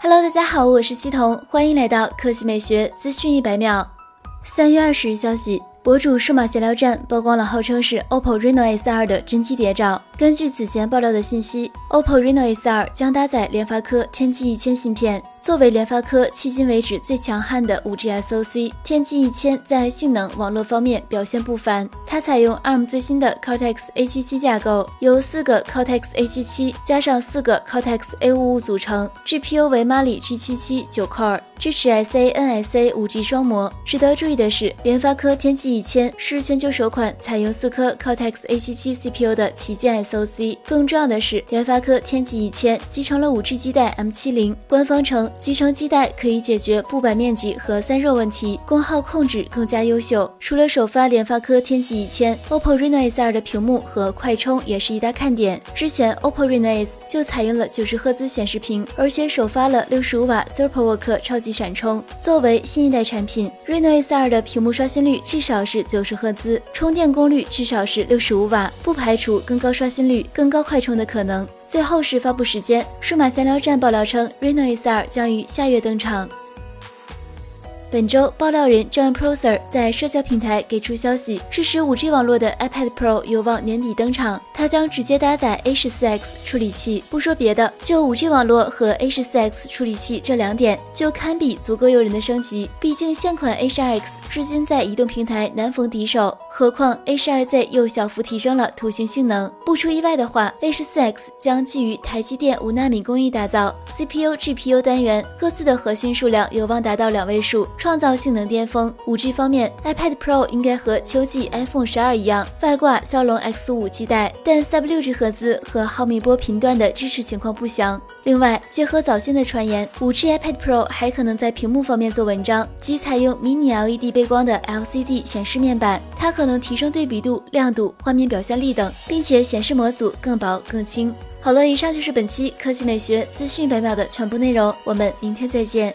Hello，大家好，我是七童，欢迎来到科技美学资讯一百秒。三月二十日消息。博主数码闲聊站曝光了号称是 OPPO Reno S2 的真机谍照。根据此前爆料的信息，OPPO Reno S2 将搭载联发科天玑一千芯片。作为联发科迄今为止最强悍的 5G SoC，天玑一千在性能、网络方面表现不凡。它采用 ARM 最新的 Cortex A77 架构，由四个 Cortex A77 加上四个 Cortex A55 组成，GPU 为 Mali G77 九 core，支持 SA、NSA 5G 双模。值得注意的是，联发科天玑一千是全球首款采用四颗 Cortex A77 CPU 的旗舰 SoC。更重要的是，联发科天玑一千集成了 5G 基带 M70，官方称。集成基带可以解决布板面积和散热问题，功耗控制更加优秀。除了首发联发科天玑一千，OPPO Reno S2 的屏幕和快充也是一大看点。之前 OPPO Reno S 就采用了九十赫兹显示屏，而且首发了六十五瓦 SuperVOOC 超级闪充。作为新一代产品，Reno S2 的屏幕刷新率至少是九十赫兹，充电功率至少是六十五瓦，不排除更高刷新率、更高快充的可能。最后是发布时间，数码闲聊站爆料称，Reno S2 将于下月登场。本周，爆料人 John Prosser 在社交平台给出消息，支持 5G 网络的 iPad Pro 有望年底登场。它将直接搭载 A14X 处理器。不说别的，就 5G 网络和 A14X 处理器这两点，就堪比足够诱人的升级。毕竟现款 A12X 至今在移动平台难逢敌手，何况 A12Z 又小幅提升了图形性能。不出意外的话，A14X 将基于台积电五纳米工艺打造，CPU、GPU 单元各自的核心数量有望达到两位数。创造性能巅峰。五 G 方面，iPad Pro 应该和秋季 iPhone 十二一样，外挂骁龙 X 五基带，但 Sub 六 G 赫兹和毫米波频段的支持情况不详。另外，结合早先的传言，五 G iPad Pro 还可能在屏幕方面做文章，即采用 Mini LED 背光的 LCD 显示面板，它可能提升对比度、亮度、画面表现力等，并且显示模组更薄更轻。好了，以上就是本期科技美学资讯百秒的全部内容，我们明天再见。